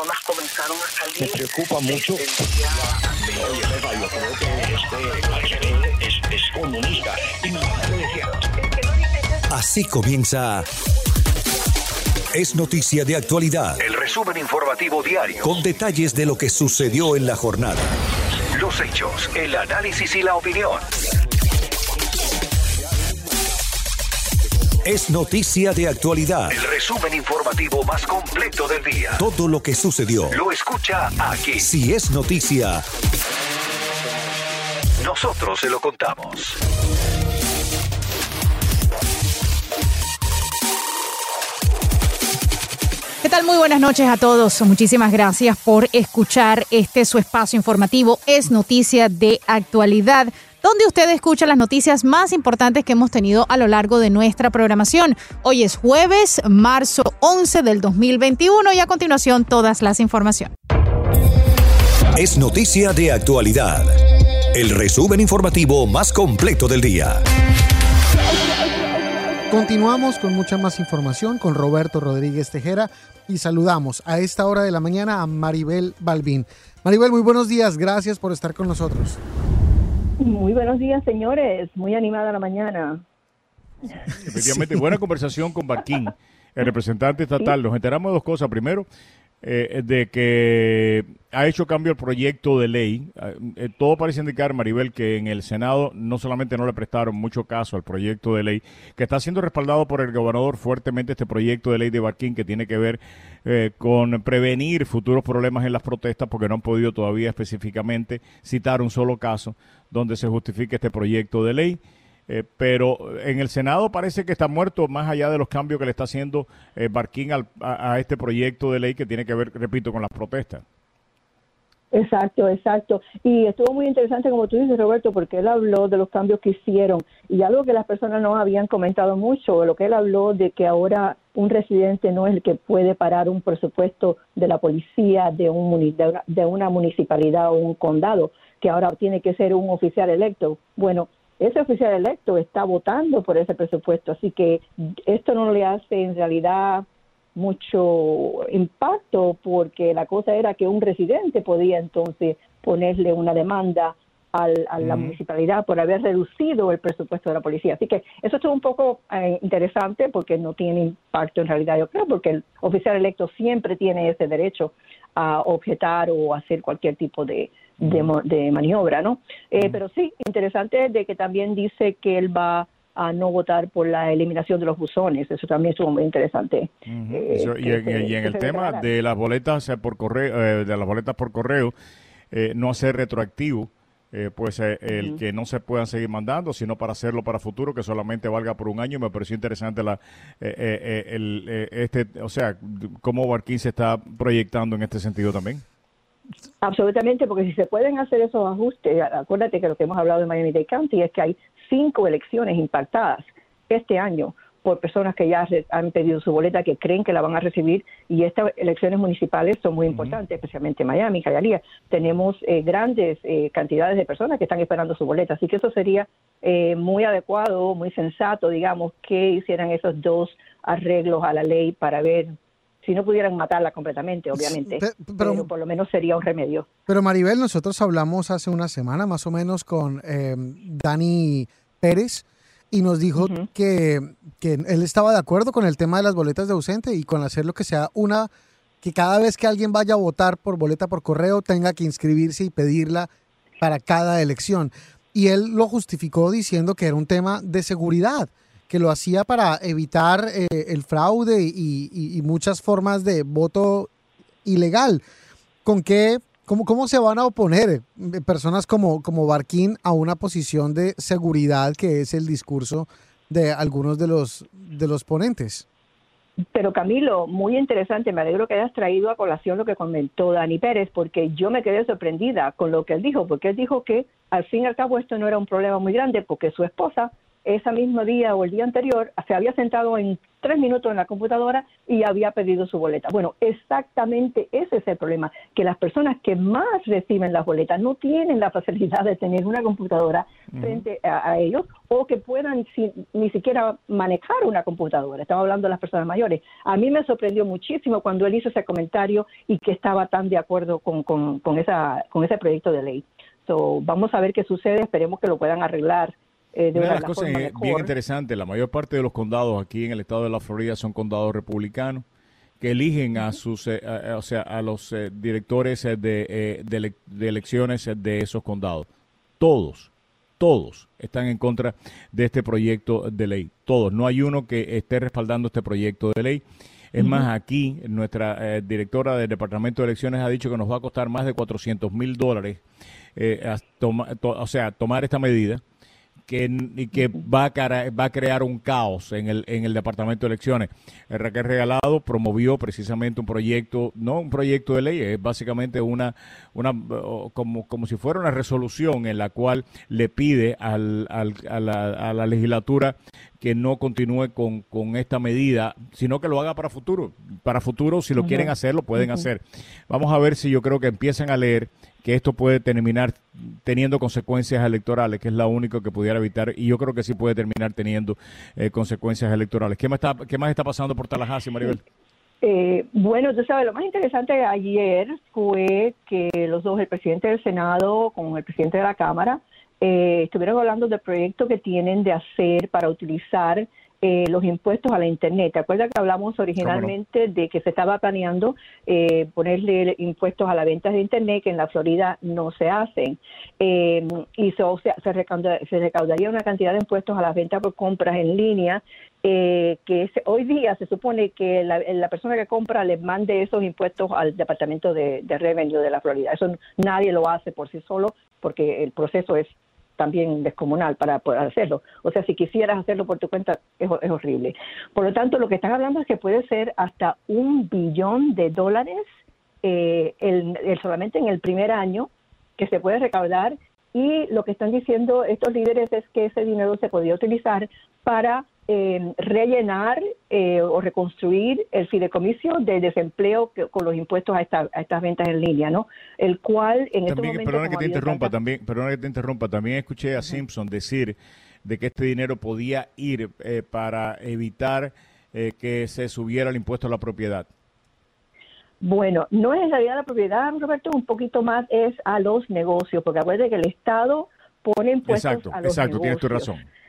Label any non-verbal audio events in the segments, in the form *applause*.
personas comenzaron a salir. Me preocupa mucho. El día anterior. Oye, Eva, yo creo que este es, es comunista. Y mi madre decía, Así comienza Es Noticia de Actualidad, El resumen informativo diario. con detalles de lo que sucedió en la jornada. Los hechos, el análisis y la opinión. Es Noticia de Actualidad, El resumen informativo más completo del día. todo lo que sucedió. Lo escucha aquí. Si es noticia, Nosotros se lo contamos. ¿Qué tal? Muy buenas noches a todos. Muchísimas gracias por escuchar este su espacio informativo. Es noticia de actualidad, donde usted escucha las noticias más importantes que hemos tenido a lo largo de nuestra programación. Hoy es jueves, marzo 11 del 2021 y a continuación todas las informaciones. es noticia de actualidad. El resumen informativo más completo del día. Continuamos con mucha más información con Roberto Rodríguez Tejera y saludamos a esta hora de la mañana a Maribel Balbín. Maribel, muy buenos días, gracias por estar con nosotros. Muy buenos días, señores. Muy animada la mañana. Efectivamente, buena conversación con Barquín, el representante estatal. Nos enteramos de dos cosas. Primero, eh, de que ha hecho cambio al proyecto de ley. Eh, todo parece indicar, Maribel, que en el Senado no solamente no le prestaron mucho caso al proyecto de ley, que está siendo respaldado por el gobernador fuertemente este proyecto de ley de Barquín que tiene que ver eh, con prevenir futuros problemas en las protestas, porque no han podido todavía específicamente citar un solo caso donde se justifique este proyecto de ley. Eh, pero en el Senado parece que está muerto más allá de los cambios que le está haciendo eh, Barquín al- a, este proyecto de ley que tiene que ver, repito, con las protestas. Exacto, exacto. Y estuvo muy interesante, como tú dices, Roberto, porque él habló de los cambios que hicieron y algo que las personas no habían comentado mucho, lo que él habló de que ahora un residente no es el que puede parar un presupuesto de la policía, de, un, de una municipalidad o un condado, que ahora tiene que ser un oficial electo. Bueno, ese oficial electo está votando por ese presupuesto, así que esto no le hace en realidad mucho impacto porque la cosa era que un residente podía entonces ponerle una demanda al- a la municipalidad por haber reducido el presupuesto de la policía. Así que eso es un poco eh, interesante porque no tiene impacto en realidad, yo creo, porque el oficial electo siempre tiene ese derecho a objetar o hacer cualquier tipo de, de, de maniobra, ¿no? Eh, Pero sí, interesante de que también dice que él va a no votar por la eliminación de los buzones. Eso también estuvo muy interesante. eh, Eso, y, en, se- y en que el tema declarara. de las boletas eh, por correo, eh, de las boletas por correo, eh, no hacer retroactivo, eh, pues eh, el que no se puedan seguir mandando, sino para hacerlo para futuro, que solamente valga por un año. Me pareció interesante la, eh, eh, eh, el, eh, este, o sea, cómo Barquín se está proyectando en este sentido también. Absolutamente, porque si se pueden hacer esos ajustes, acuérdate que lo que hemos hablado en Miami-Dade County es que hay cinco elecciones impactadas este año por personas que ya han pedido su boleta, que creen que la van a recibir, y estas elecciones municipales son muy importantes, especialmente en Miami, Hialeah. Tenemos eh, grandes eh, cantidades de personas que están esperando su boleta, así que eso sería eh, muy adecuado, muy sensato, digamos, que hicieran esos dos arreglos a la ley para ver si no pudieran matarla completamente, obviamente, Pe- pero, pero- por lo menos sería un remedio. Pero Maribel, nosotros hablamos hace una semana más o menos con eh, Dani Pérez y nos dijo que, que él estaba de acuerdo con el tema de las boletas de ausente y con hacer lo que sea una, que cada vez que alguien vaya a votar por boleta por correo tenga que inscribirse y pedirla para cada elección. Y él lo justificó diciendo que era un tema de seguridad, que lo hacía para evitar eh, el fraude y, muchas formas de voto ilegal. ¿Con qué, cómo, cómo se van a oponer eh, personas como, como Barquín a una posición de seguridad que es el discurso de algunos de los, de los ponentes? Pero Camilo, muy interesante, me alegro que hayas traído a colación lo que comentó Dani Pérez, porque yo me quedé sorprendida con lo que él dijo, porque él dijo que al fin y al cabo esto no era un problema muy grande, porque su esposa ese mismo día o el día anterior se había sentado en tres minutos en la computadora y había pedido su boleta. Bueno, exactamente ese es el problema, que las personas que más reciben las boletas no tienen la facilidad de tener una computadora frente a, a ellos o que puedan si- ni siquiera manejar una computadora. Estamos hablando de las personas mayores. A mí me sorprendió muchísimo cuando él hizo ese comentario y que estaba tan de acuerdo con, con, con, esa, con ese proyecto de ley. So, vamos a ver qué sucede, esperemos que lo puedan arreglar eh, de Una de las la cosas mejor. bien interesantes, la mayor parte de los condados aquí en el estado de la Florida son condados republicanos que eligen a sus, eh, a- o sea, a los eh, directores eh, de, de ele- de elecciones de esos condados. Todos, todos están en contra de este proyecto de ley. Todos. No hay uno que esté respaldando este proyecto de ley. Es más, aquí nuestra directora del Departamento de Elecciones ha dicho que nos va a costar más de 400 mil dólares, o sea, tomar esta medida que, y que va, a cara- va a crear un caos en el, en el Departamento de Elecciones. El Raquel Regalado promovió precisamente un proyecto, no un proyecto de ley, es básicamente una, una como, como si fuera una resolución en la cual le pide al, al- a, la, a la legislatura que no continúe con, con esta medida, sino que lo haga para futuro. Para futuro, si lo quieren hacer, lo pueden hacer. Vamos a ver si yo creo que empiezan a leer que esto puede terminar teniendo consecuencias electorales, que es la única que pudiera evitar, y yo creo que sí puede terminar teniendo eh, consecuencias electorales. ¿Qué más, está, ¿Qué más está pasando por Tallahassee, Maribel? Eh, bueno, tú sabes, lo más interesante de ayer fue que los dos, el presidente del Senado con el presidente de la Cámara, eh, estuvieron hablando del proyecto que tienen de hacer para utilizar eh, los impuestos a la Internet. ¿Te acuerdas que hablamos originalmente de que se estaba planeando eh, ponerle impuestos a la venta de Internet que en la Florida no se hacen? Eh, y se, o sea, se, recauda- se recaudaría una cantidad de impuestos a las ventas por compras en línea eh, que es- hoy día se supone que la, la persona que compra le mande esos impuestos al Departamento de, de Revenue de la Florida. Eso nadie lo hace por sí solo porque el proceso es también descomunal para poder hacerlo. O sea, si quisieras hacerlo por tu cuenta, es, ho- es horrible. Por lo tanto, lo que están hablando es que puede ser hasta un billón de dólares eh, el- solamente en el primer año que se puede recaudar y lo que están diciendo estos líderes es que ese dinero se podría utilizar para eh, rellenar eh, o reconstruir el fideicomiso de desempleo que- con los impuestos a, esta- a estas ventas en línea, ¿no? El cual en este momento... perdona que te interrumpa, tantas- también, perdona que te interrumpa, también escuché a Simpson decir de que este dinero podía ir eh, para evitar eh, que se subiera el impuesto a la propiedad. Bueno, no es en realidad la propiedad, Roberto, un poquito más es a los negocios, porque acuérdate que el Estado pone impuestos Exacto, a los exacto, tienes tu negocios. razón.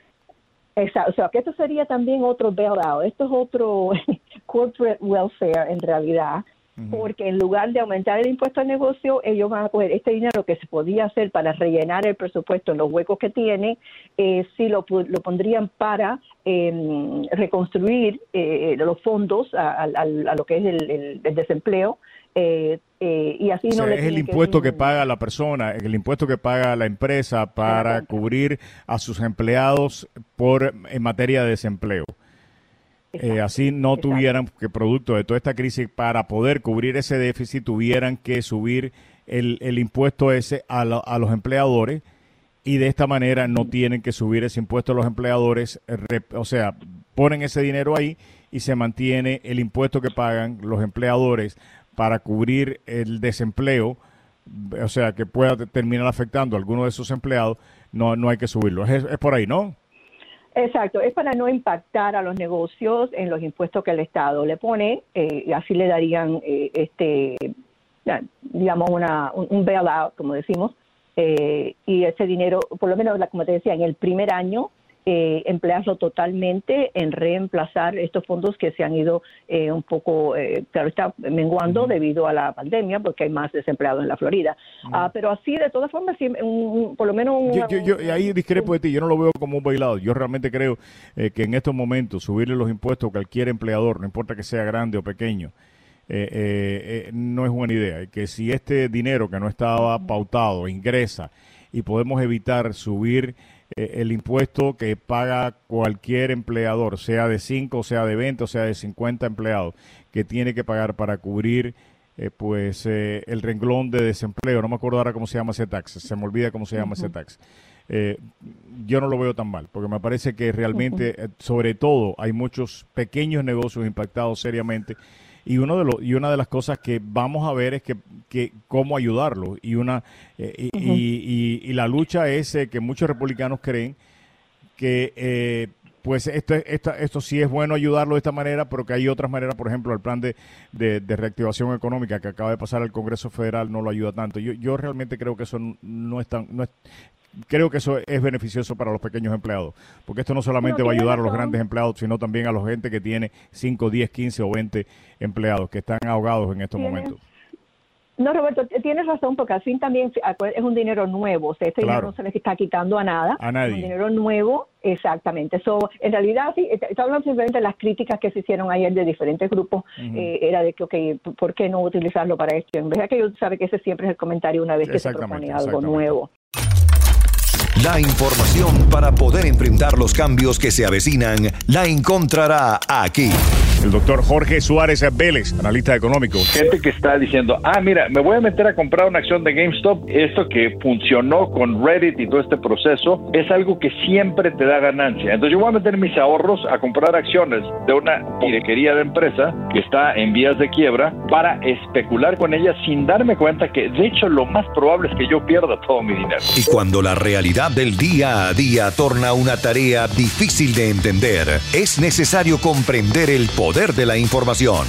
Exacto, o sea, que esto sería también otro bailout, esto es otro *laughs* corporate welfare en realidad, porque en lugar de aumentar el impuesto al negocio, ellos van a coger este dinero que se podía hacer para rellenar el presupuesto en los huecos que tiene, eh, sí lo, lo pondrían para eh, reconstruir eh, los fondos a, a- a lo que es el, el- el desempleo. Eh, eh, y así O no le es el impuesto que paga la persona, el impuesto que paga la empresa para cubrir a sus empleados por en materia de desempleo. Eh, así no exacto. tuvieran que producto de toda esta crisis para poder cubrir ese déficit tuvieran que subir el, el impuesto ese a, la- a los empleadores y de esta manera no tienen que subir ese impuesto a los empleadores, o sea, ponen ese dinero ahí y se mantiene el impuesto que pagan los empleadores para cubrir el desempleo, o sea, que pueda te- terminar afectando a alguno de esos empleados, no, no hay que subirlo. Es, es por ahí, ¿no? Exacto, es para no impactar a los negocios en los impuestos que el Estado le pone, eh, así le darían, eh, este, digamos, una, un, bailout, como decimos, eh, y ese dinero, por lo menos, como te decía, en el primer año, eh, emplearlo totalmente en reemplazar estos fondos que se han ido eh, un poco, eh, claro, está menguando debido a la pandemia, porque hay más desempleados en la Florida. Ah, pero así, de todas formas, sí, un- por lo menos un, Yo, yo, yo- ahí discrepo de ti, yo no lo veo como un bailado. Yo realmente creo eh, que en estos momentos subirle los impuestos a cualquier empleador, no importa que sea grande o pequeño, eh, eh, no es buena idea. Que si este dinero que no estaba pautado ingresa y podemos evitar subir eh, el impuesto que paga cualquier empleador, sea de 5, sea de 20, o sea de 50 empleados, que tiene que pagar para cubrir eh, pues eh, el renglón de desempleo. No me acuerdo ahora cómo se llama ese tax, se me olvida cómo se llama ese tax. eh, yo no lo veo tan mal, porque me parece que realmente, sobre todo, hay muchos pequeños negocios impactados seriamente y uno de los y una de las cosas que vamos a ver es que, que cómo ayudarlos y una eh, y, y- y- y la lucha es eh, que muchos republicanos creen que eh, pues esto, esta- esto sí es bueno ayudarlo de esta manera, pero que hay otras maneras, por ejemplo, el plan de, de- de reactivación económica que acaba de pasar al Congreso Federal no lo ayuda tanto. Yo, yo realmente creo que eso no es tan... No es, creo que eso es beneficioso para los pequeños empleados, porque esto no solamente No, va a ayudar a los grandes empleados, sino también a la gente que tiene 5, 10, 15 o 20 empleados que están ahogados en estos momentos. No, Roberto, tienes razón, porque al fin también acuer- es un dinero nuevo, o sea, este dinero no se le está quitando a nada. A nadie. Es un dinero nuevo, exactamente. So, en realidad, sí, está hablando simplemente de las críticas que se hicieron ayer de diferentes grupos, eh, era de que, ok, ¿por qué no utilizarlo para esto? En verdad que yo sabe que ese siempre es el comentario una vez que se propone algo nuevo. La información para poder enfrentar los cambios que se avecinan la encontrará aquí. El doctor Jorge Suárez Vélez, analista económico. gente que está diciendo, ah, mira, me voy a meter a comprar una acción de GameStop. Esto que funcionó con Reddit y todo este proceso es algo que siempre te da ganancia. Entonces yo voy a meter mis ahorros a comprar acciones de una pirequería de empresa que está en vías de quiebra para especular con ella sin darme cuenta que de hecho lo más probable es que yo pierda todo mi dinero. Y cuando la realidad del día a día torna una tarea difícil de entender, es necesario comprender el poder de la información.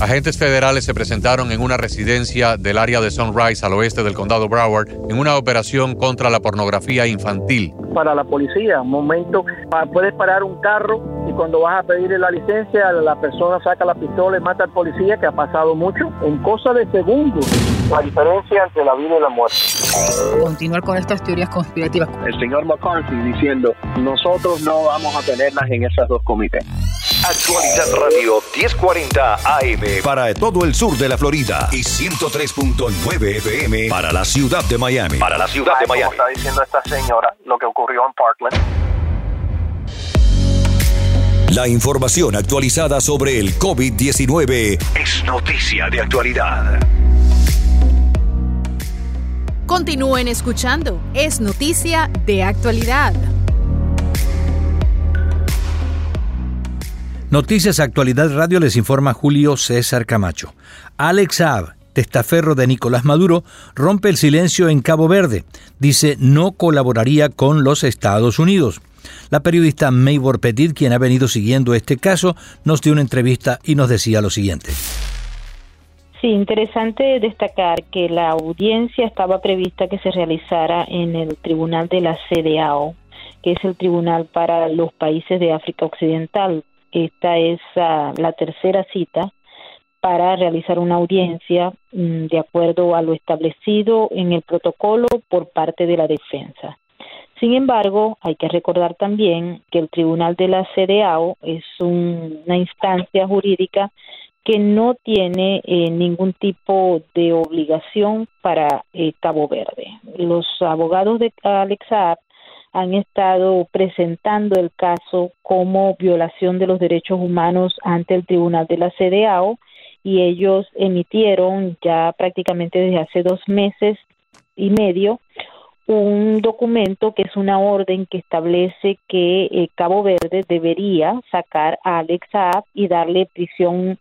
Agentes federales se presentaron en una residencia del área de Sunrise al oeste del condado Broward en una operación contra la pornografía infantil. para la policía. Un momento, puedes parar un carro y cuando vas a pedirle la licencia, la persona saca la pistola y mata al policía, que ha pasado mucho, en cosa de segundos. La diferencia entre la vida y la muerte. continuar con estas teorías conspirativas. El señor McCarthy diciendo, nosotros no vamos a tenerlas en esas dos comités. Actualidad Radio 1040 AM. Para todo el sur de la Florida y 103.9 FM para la ciudad de Miami. Para la ciudad de Como Miami. está diciendo esta señora, lo que ocurrió en Parkland. La información actualizada sobre el COVID-19 Es noticia de actualidad. Continúen escuchando. Es noticia de actualidad. Noticias Actualidad Radio les informa Julio César Camacho. Alex Saab, testaferro de Nicolás Maduro, rompe el silencio en Cabo Verde. Dice no colaboraría con los Estados Unidos. La periodista Maybor Petit, quien ha venido siguiendo este caso, nos dio una entrevista y nos decía lo siguiente. Sí, interesante destacar que la audiencia estaba prevista que se realizara en el Tribunal de la CDAO, que es el Tribunal para los Países de África Occidental. Esta es ah, la tercera cita para realizar una audiencia mm, de acuerdo a lo establecido en el protocolo por parte de la defensa. Sin embargo, hay que recordar también que el Tribunal de la CDAO es un- una instancia jurídica que no tiene eh, ningún tipo de obligación para eh, Cabo Verde. Los abogados de Alex Saab han estado presentando el caso como violación de los derechos humanos ante el Tribunal de la CDAO y ellos emitieron ya prácticamente desde hace dos meses y medio un documento que es una orden que establece que eh, Cabo Verde debería sacar a Alex Saab y darle prisión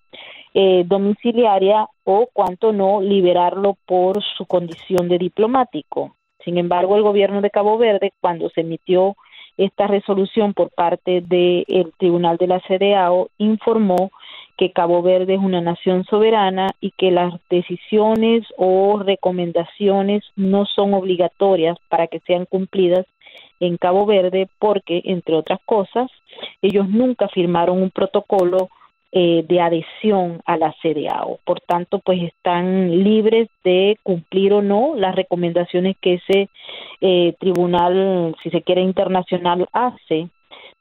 eh, domiciliaria o, cuanto no, liberarlo por su condición de diplomático. Sin embargo, el gobierno de Cabo Verde, cuando se emitió esta resolución por parte del Tribunal de la CDAO, informó que Cabo Verde es una nación soberana y que las decisiones o recomendaciones no son obligatorias para que sean cumplidas en Cabo Verde porque, entre otras cosas, ellos nunca firmaron un protocolo eh, de adhesión a la CDAO. Por tanto, pues están libres de cumplir o no las recomendaciones que ese eh, tribunal, si se quiere, internacional hace,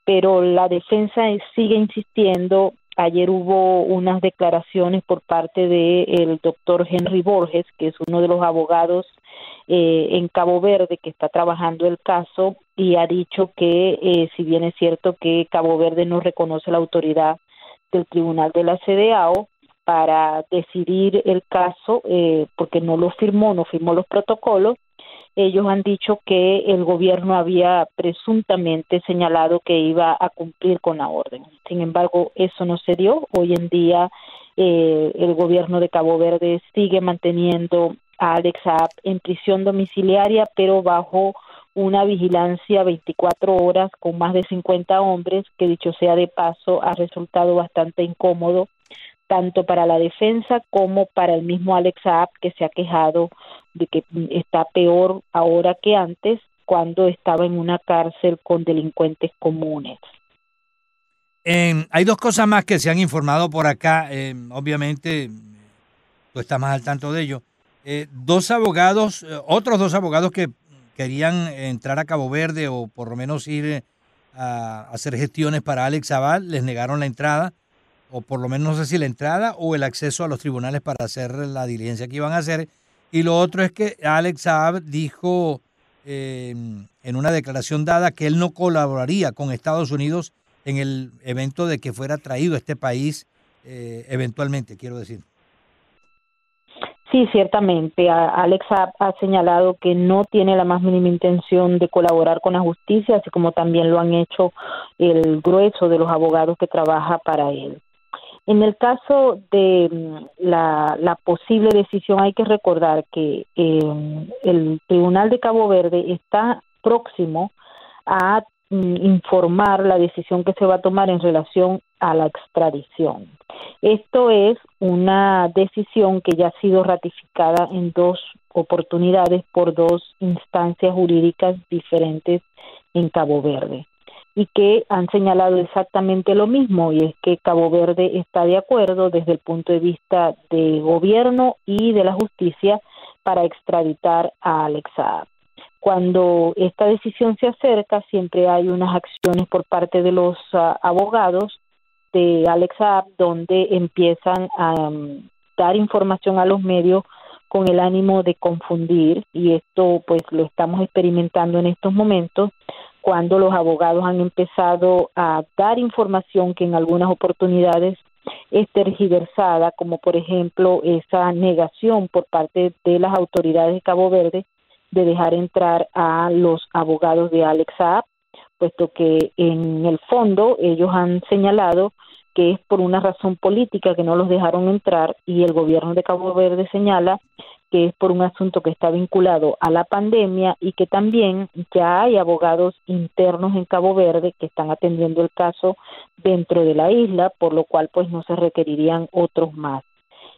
pero la defensa sigue insistiendo. Ayer hubo unas declaraciones por parte del doctor Henry Borges, que es uno de los abogados eh, en Cabo Verde que está trabajando el caso y ha dicho que eh, si bien es cierto que Cabo Verde no reconoce la autoridad del Tribunal de la CDAO para decidir el caso, eh, porque no lo firmó, no firmó los protocolos, ellos han dicho que el gobierno había presuntamente señalado que iba a cumplir con la orden. Sin embargo, eso no se dio. Hoy en día eh, el gobierno de Cabo Verde sigue manteniendo a Alex Saab en prisión domiciliaria, pero bajo una vigilancia 24 horas con más de 50 hombres, que dicho sea de paso, ha resultado bastante incómodo tanto para la defensa como para el mismo Alex Saab, que se ha quejado de que está peor ahora que antes cuando estaba en una cárcel con delincuentes comunes. hay dos cosas más que se han informado por acá, eh, obviamente tú estás más al tanto de ello. Eh, dos abogados, eh, otros dos abogados que querían entrar a Cabo Verde o por lo menos ir a hacer gestiones para Alex Zaval, les negaron la entrada o por lo menos no sé si la entrada o el acceso a los tribunales para hacer la diligencia que iban a hacer. Y lo otro es que Alex Saab dijo eh, en una declaración dada que él no colaboraría con Estados Unidos en el evento de que fuera traído a este país eh, eventualmente, quiero decir. Sí, ciertamente. Alex ha señalado que no tiene la más mínima intención de colaborar con la justicia, así como también lo han hecho el grueso de los abogados que trabaja para él. En el caso de mm, la, posible decisión, hay que recordar que em, el Tribunal de Cabo Verde está próximo a informar la decisión que se va a tomar en relación a la extradición. Esto es una decisión que ya ha sido ratificada en dos oportunidades por dos instancias jurídicas diferentes en Cabo Verde y que han señalado exactamente lo mismo, y es que Cabo Verde está de acuerdo desde el punto de vista de gobierno y de la justicia para extraditar a Alexa. Cuando esta decisión se acerca, siempre hay unas acciones por parte de los ah, abogados de Alexa donde empiezan a um, dar información a los medios con el ánimo de confundir y esto pues lo estamos experimentando en estos momentos cuando los abogados han empezado a dar información que en algunas oportunidades es tergiversada, como por ejemplo esa negación por parte de las autoridades de Cabo Verde de dejar entrar a los abogados de Alex puesto que en el fondo ellos han señalado que es por una razón política que no los dejaron entrar y el gobierno de Cabo Verde señala que es por un asunto que está vinculado a la pandemia y que también ya hay abogados internos en Cabo Verde que están atendiendo el caso dentro de la isla, por lo cual pues no se requerirían otros más.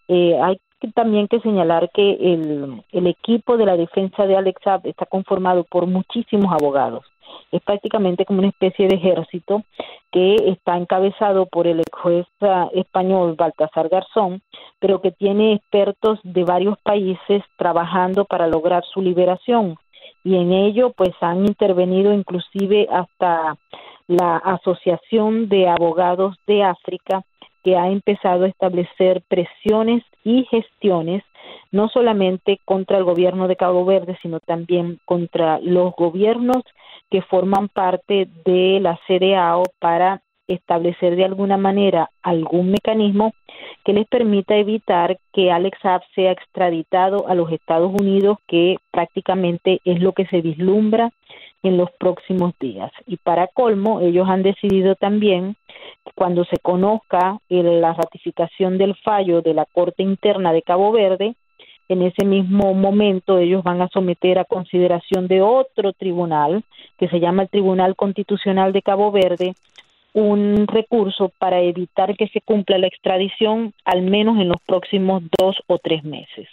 Eh, hay también que señalar que el, el equipo de la defensa de Alexa está conformado por muchísimos abogados. Es prácticamente como una especie de ejército que está encabezado por el juez ah, español Baltasar Garzón, pero que tiene expertos de varios países trabajando para lograr su liberación. Y en ello pues han intervenido inclusive hasta la Asociación de Abogados de África que ha empezado a establecer presiones y gestiones no solamente contra el gobierno de Cabo Verde, sino también contra los gobiernos que forman parte de la CDAO para establecer de alguna manera algún mecanismo que les permita evitar que Alex Saab sea extraditado a los Estados Unidos, que prácticamente es lo que se vislumbra en los próximos días. Y para colmo, ellos han decidido también, cuando se conozca la ratificación del fallo de la Corte Interna de Cabo Verde, en ese mismo momento ellos van a someter a consideración de otro tribunal, que se llama el Tribunal Constitucional de Cabo Verde, un recurso para evitar que se cumpla la extradición al menos en los próximos dos o tres meses.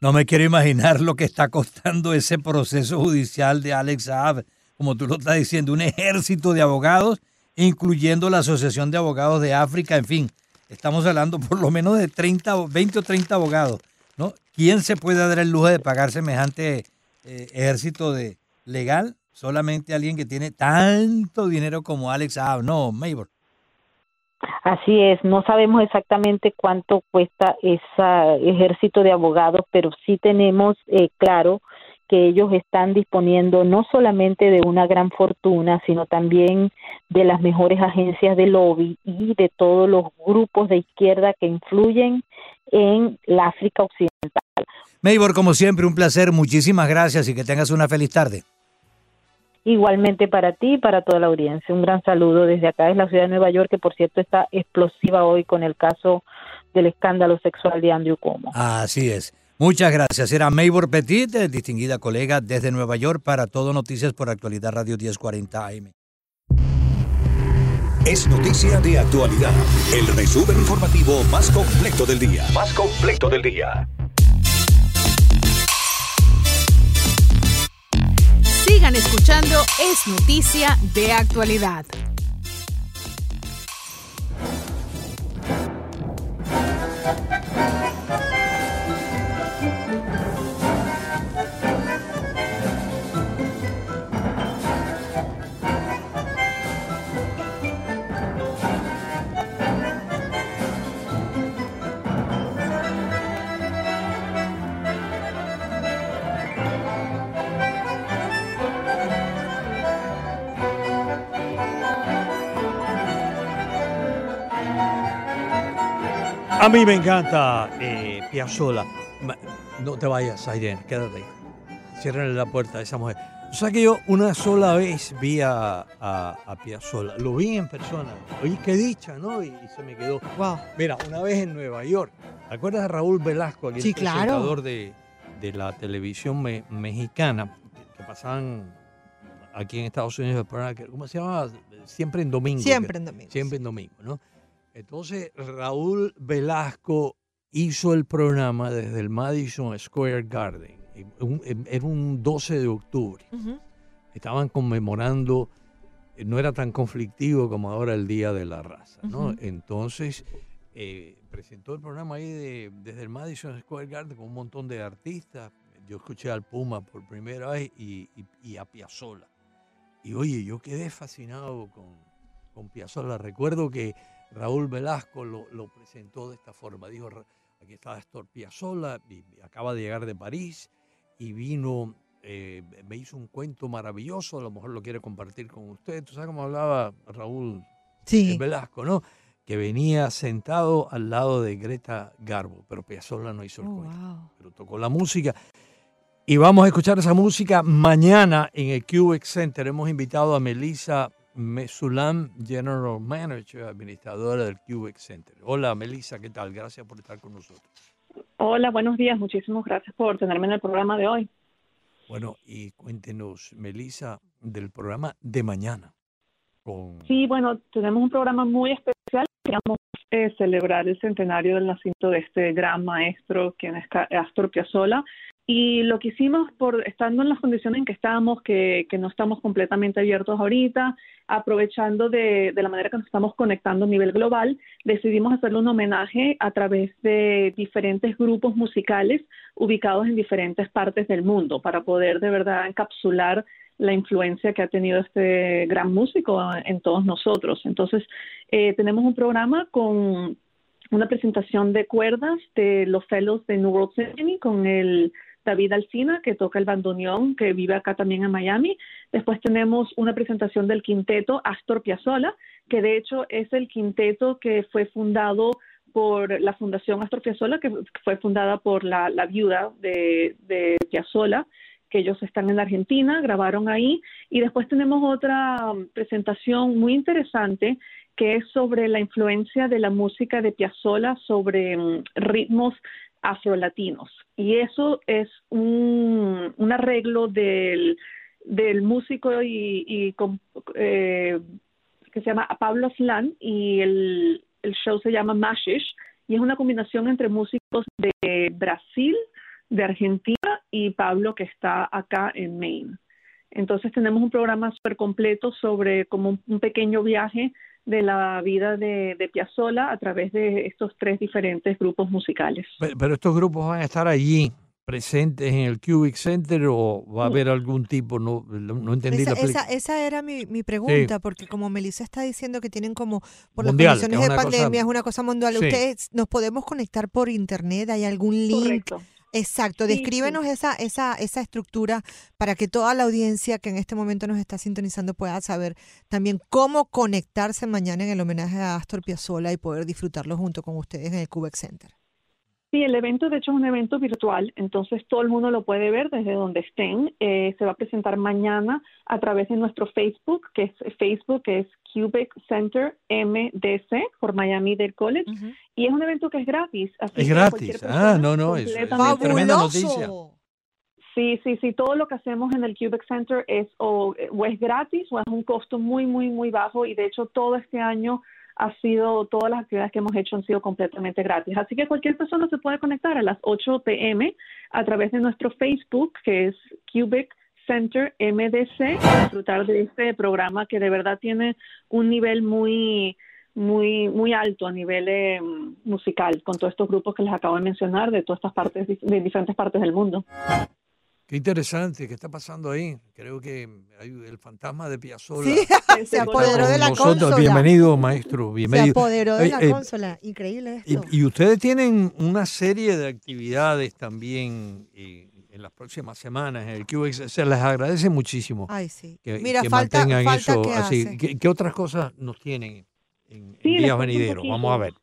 No me quiero imaginar lo que está costando ese proceso judicial de Alex Saab, como tú lo estás diciendo, un ejército de abogados, incluyendo la Asociación de Abogados de África, en fin, estamos hablando por lo menos de 30, 20 o 30 abogados, ¿no? ¿Quién se puede dar el lujo de pagar semejante eh, ejército de legal? Solamente alguien que tiene tanto dinero como Alex Saab, no, Maybor. Así es, no sabemos exactamente cuánto cuesta ese ejército de abogados, pero sí tenemos eh, claro que ellos están disponiendo no solamente de una gran fortuna, sino también de las mejores agencias de lobby y de todos los grupos de izquierda que influyen en la África Occidental. Maybor, como siempre, un placer. Muchísimas gracias y que tengas una feliz tarde. Igualmente para ti y para toda la audiencia. Un gran saludo desde acá, es la ciudad de Nueva York, que por cierto está explosiva hoy con el caso del escándalo sexual de Andrew Cuomo. Así es. Muchas gracias. Era Maybor Petit, eh, distinguida colega desde Nueva York para Todo Noticias por Actualidad Radio 1040 AM. Es noticia de actualidad. El resumen informativo más completo del día. Más completo del día. Sigan escuchando Es Noticia de Actualidad. A mí me encanta eh, Piazzolla. Ma- No te vayas, Aiden, quédate. Cierren la puerta a esa mujer. O sea que yo una sola vez vi a, a, a Piazzolla. Lo vi en persona. Oye, qué dicha, ¿no? Y, y se me quedó. Mira, una vez en Nueva York. ¿Te acuerdas de Raúl Velasco, Sí, claro. presentador de, de la televisión me- mexicana que, que pasaban aquí en Estados Unidos el ¿Cómo se llama? Siempre en domingo. Siempre que- en domingo, Siempre en domingo, ¿no? Entonces, Raúl Velasco hizo el programa desde el Madison Square Garden. Era un 12 de octubre. Ujú. Estaban conmemorando, no era tan conflictivo como ahora el Día de la Raza, ¿no? Ujú. Entonces, eh, presentó el programa ahí de- desde el Madison Square Garden con un montón de artistas. Yo escuché al Puma por primera vez y, y- y a Piazzolla. Y oye, yo quedé fascinado con, con Piazzolla. Recuerdo que Raúl Velasco lo, lo presentó de esta forma. Dijo, "Ra- aquí está Astor Piazzolla, y- acaba de llegar de París y vino, eh, me hizo un cuento maravilloso, a lo mejor lo quiere compartir con usted. ¿Tú sabes cómo hablaba Raúl Sí. eh, Velasco, no? Que venía sentado al lado de Greta Garbo, pero Piazzolla no hizo el Oh, cuento, wow. pero tocó la música. Y vamos a escuchar esa música mañana en el QX Center. Hemos invitado a Melissa Mesulam, General Manager, administradora del QX Center. Hola, Melissa, ¿qué tal? Gracias por estar con nosotros. Hola, buenos días. Muchísimas gracias por tenerme en el programa de hoy. Bueno, y cuéntenos, Melissa, del programa de mañana. Con... Sí, bueno, tenemos un programa muy especial. Queríamos eh, celebrar el centenario del nacimiento de este gran maestro, quien es Astor Piazzolla. Y lo que hicimos, por estando en las condiciones en que estamos, que, que no estamos completamente abiertos ahorita, aprovechando de, la manera que nos estamos conectando a nivel global, decidimos hacerle un homenaje a través de diferentes grupos musicales ubicados en diferentes partes del mundo para poder de verdad encapsular la influencia que ha tenido este gran músico en todos nosotros. Entonces, eh, tenemos un programa con una presentación de cuerdas de los fellows de New World Symphony con el David Alcina, que toca el bandoneón, que vive acá también en Miami. Después tenemos una presentación del quinteto Astor Piazzolla, que de hecho es el quinteto que fue fundado por la Fundación Astor Piazzolla, que fue fundada por la, la viuda de, de Piazzolla, que ellos están en la Argentina, grabaron ahí. Y después tenemos otra um, presentación muy interesante que es sobre la influencia de la música de Piazzolla sobre um, ritmos afrolatinos. Y eso es un, arreglo del, del músico y, eh, que se llama Pablo Aslan y el, el show se llama Mashish y es una combinación entre músicos de Brasil, de Argentina y Pablo que está acá en Maine. Entonces tenemos un programa súper completo sobre como un pequeño viaje de la vida de, de Piazzolla a través de estos tres diferentes grupos musicales. Pero, pero estos grupos van a estar allí presentes en el Cubic Center o va a haber algún tipo, no, no entendí Esa, la esa, esa era mi, mi pregunta, porque como Melissa está diciendo que tienen como, por Mundial, las condiciones es de una cosa- pandemia, es una cosa mundial, Sí. ¿ustedes nos podemos conectar por internet? ¿Hay algún link? Correcto. Exacto, Sí, descríbenos esa, esa, esa estructura para que toda la audiencia que en este momento nos está sintonizando pueda saber también cómo conectarse mañana en el homenaje a Astor Piazzolla y poder disfrutarlo junto con ustedes en el Cubex Center. Sí, el evento de hecho es un evento virtual, entonces todo el mundo lo puede ver desde donde estén. Eh, se va a presentar mañana a través de nuestro Facebook, que es Facebook, que es Cubic Center MDC por Miami Dade College, y es un evento que es gratis. Así Es que gratis. Ah, no, no, es una completamente tremenda noticia. Sí, sí, sí. Todo lo que hacemos en el Cubic Center es o, o es gratis o es un costo muy, muy, muy bajo. Y de hecho, todo este año ha sido, todas las actividades que hemos hecho han sido completamente gratis. Así que cualquier persona se puede conectar a las 8 p.m. a través de nuestro Facebook, que es Cubic Center MDC, y disfrutar de este programa que de verdad tiene un nivel muy muy muy alto a nivel eh, musical con todos estos grupos que les acabo de mencionar de todas estas partes de diferentes partes del mundo. Qué interesante, ¿qué está pasando ahí? Creo que hay el fantasma de Piazzolla. Sí, *laughs* *laughs* se apoderó de la nosotros. consola. Bienvenido, maestro. Se Bienvenido. apoderó de Eh, la eh, consola. Increíble esto. y, y ustedes tienen una serie de actividades también eh, en las próximas semanas en el QX. Se les agradece muchísimo. Ay, sí. Que, Mira, que falta- mantengan falta eso que así. ¿Qué, qué otras cosas nos tienen en, en Sí, les días venideros? Vamos a ver.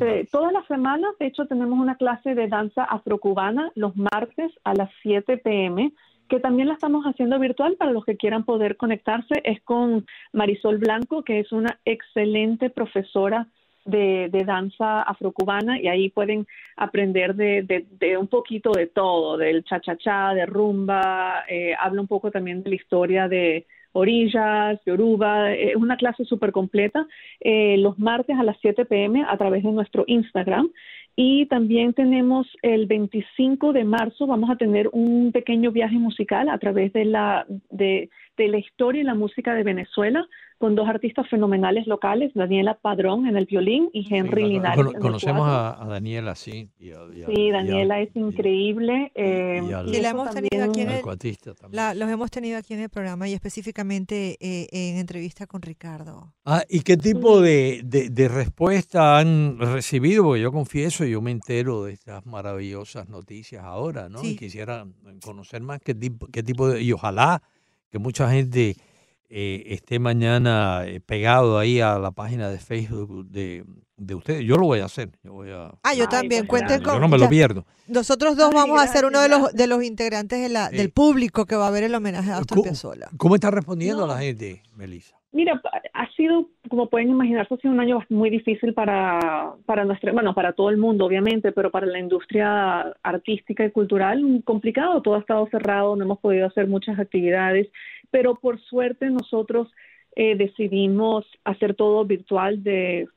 Eh, todas las semanas, de hecho, tenemos una clase de danza afrocubana los martes a las 7 pm, que también la estamos haciendo virtual para los que quieran poder conectarse. Es con Marisol Blanco, que es una excelente profesora de, de danza afrocubana y ahí pueden aprender de, de- un poquito de todo, del cha-cha-cha, de rumba, eh, habla un poco también de la historia de orillas, yoruba, eh, es una clase súper completa eh, los martes a las 7 pm a través de nuestro Instagram. Y también tenemos el 25 de marzo, vamos a tener un pequeño viaje musical a través de la, de, de la historia y la música de Venezuela con dos artistas fenomenales locales, Daniela Padrón en el violín y Henry Linares. Cono- en el conocemos cuatro. a, a Daniela, sí. y a- y a- Sí, y a- Daniela es increíble. eh, y y Sí, la hemos tenido aquí en el, también. la- los hemos tenido aquí en el programa y específicamente eh, en entrevista con Ricardo. Ah, ¿y qué tipo de, de- de respuesta han recibido? Porque yo confieso, yo me entero de estas maravillosas noticias ahora, ¿no? Y quisiera conocer más qué tipo, qué tipo de... Y ojalá que mucha gente eh, esté mañana eh, pegado ahí a la página de Facebook de, de ustedes. Yo lo voy a hacer. Yo voy a... Ah, yo también. Cuenten con. Yo no me lo ya- pierdo. Nosotros dos Ay, vamos a ser uno de los, de los integrantes de la, Sí. del público que va a ver el homenaje a Astor ¿Cómo- Piazzolla. ¿Cómo está respondiendo la gente, Melissa? Mira, ha sido, como pueden imaginarse, ha sido un año muy difícil para, para nuestra, bueno, para todo el mundo, obviamente, pero para la industria artística y cultural, mm, complicado. Todo ha estado cerrado, no hemos podido hacer muchas actividades, pero por suerte nosotros eh, decidimos hacer todo virtual de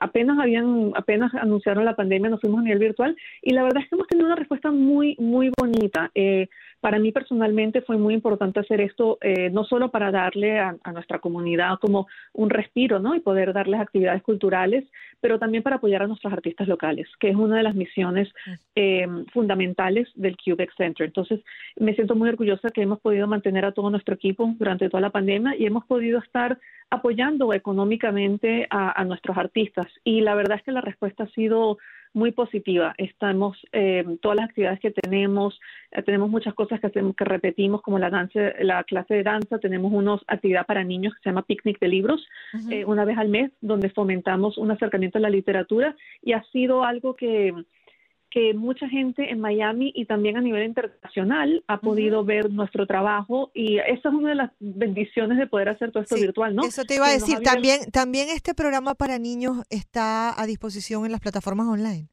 apenas habían apenas anunciaron la pandemia nos fuimos a nivel virtual y la verdad es que hemos tenido una respuesta muy muy bonita Eh, para mí personalmente fue muy importante hacer esto eh, no solo para darle a, a nuestra comunidad como un respiro no y poder darles actividades culturales pero también para apoyar a nuestros artistas locales que es una de las misiones eh, fundamentales del Cubex Center. Entonces me siento muy orgullosa que hemos podido mantener a todo nuestro equipo durante toda la pandemia y hemos podido estar apoyando económicamente a, a nuestros artistas. Y la verdad es que la respuesta ha sido muy positiva. Estamos, eh, todas las actividades que tenemos, eh, tenemos muchas cosas que hacemos, que repetimos, como la danza, la clase de danza, tenemos una actividad para niños que se llama Picnic de Libros, eh, una vez al mes, donde fomentamos un acercamiento a la literatura. Y ha sido algo que que mucha gente en Miami y también a nivel internacional ha podido ver nuestro trabajo y esa es una de las bendiciones de poder hacer todo esto virtual, ¿no? Eso te iba a Que decir. abierto- También, también este programa para niños está a disposición en las plataformas online.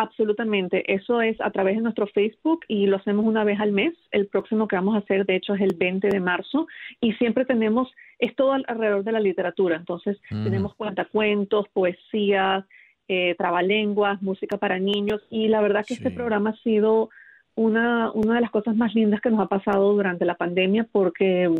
Absolutamente, eso es a través de nuestro Facebook y lo hacemos una vez al mes. El próximo que vamos a hacer, de hecho, es el 20 de marzo y siempre tenemos, es todo al- alrededor de la literatura. Entonces, Mm. tenemos cuentacuentos, poesías, eh, trabalenguas, música para niños y la verdad que este programa ha sido una, una de las cosas más lindas que nos ha pasado durante la pandemia porque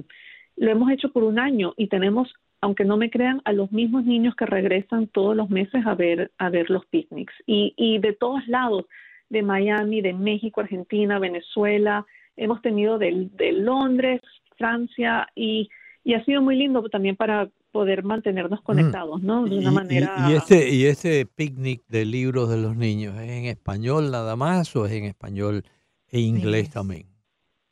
lo hemos hecho por un año y tenemos, aunque no me crean, a los mismos niños que regresan todos los meses a ver, a ver los picnics. Y, y de todos lados, de Miami, de México, Argentina, Venezuela, hemos tenido de, de Londres, Francia, y, y ha sido muy lindo también para poder mantenernos conectados, ¿no? De una Y- manera... Y, este, y este picnic de libros de los niños, ¿es en español nada más o es en español e inglés también?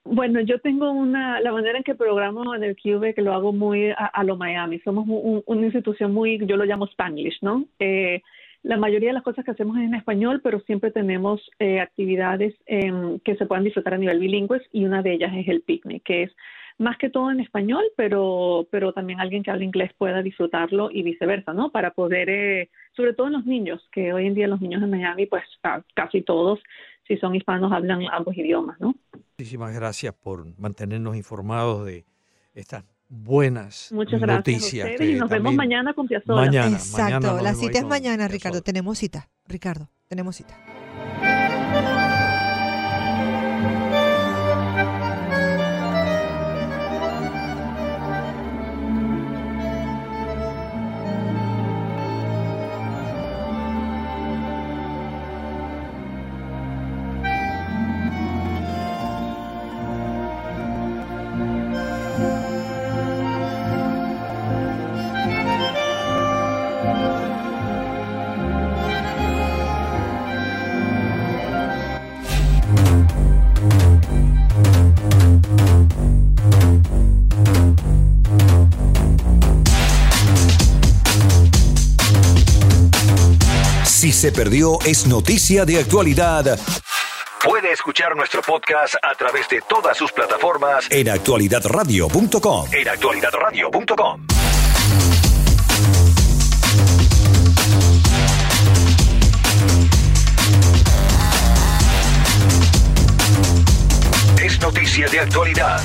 Bueno, yo tengo una, la manera en que programo en el Cube que lo hago muy a, a lo Miami. Somos un- una institución muy, yo lo llamo Spanglish, ¿no? Eh, La mayoría de las cosas que hacemos es en español, pero siempre tenemos eh, actividades em, que se puedan disfrutar a nivel bilingüe y una de ellas es el picnic, que es más que todo en español, pero, pero también alguien que habla inglés pueda disfrutarlo y viceversa, ¿no? Para poder, eh, sobre todo en los niños, que hoy en día los niños en Miami, pues casi todos, si son hispanos, hablan ambos idiomas, ¿no? Muchísimas gracias por mantenernos informados de estas buenas Muchas gracias noticias. a ustedes y nos vemos mañana con Piazzolla. Mañana, Exacto, mañana la cita es mañana, Ricardo. Tenemos cita. Ricardo, tenemos cita. Se perdió, es noticia de actualidad Puede escuchar nuestro podcast a través de todas sus plataformas en actualidadradio.com. en actualidadradio.com. Es noticia de actualidad.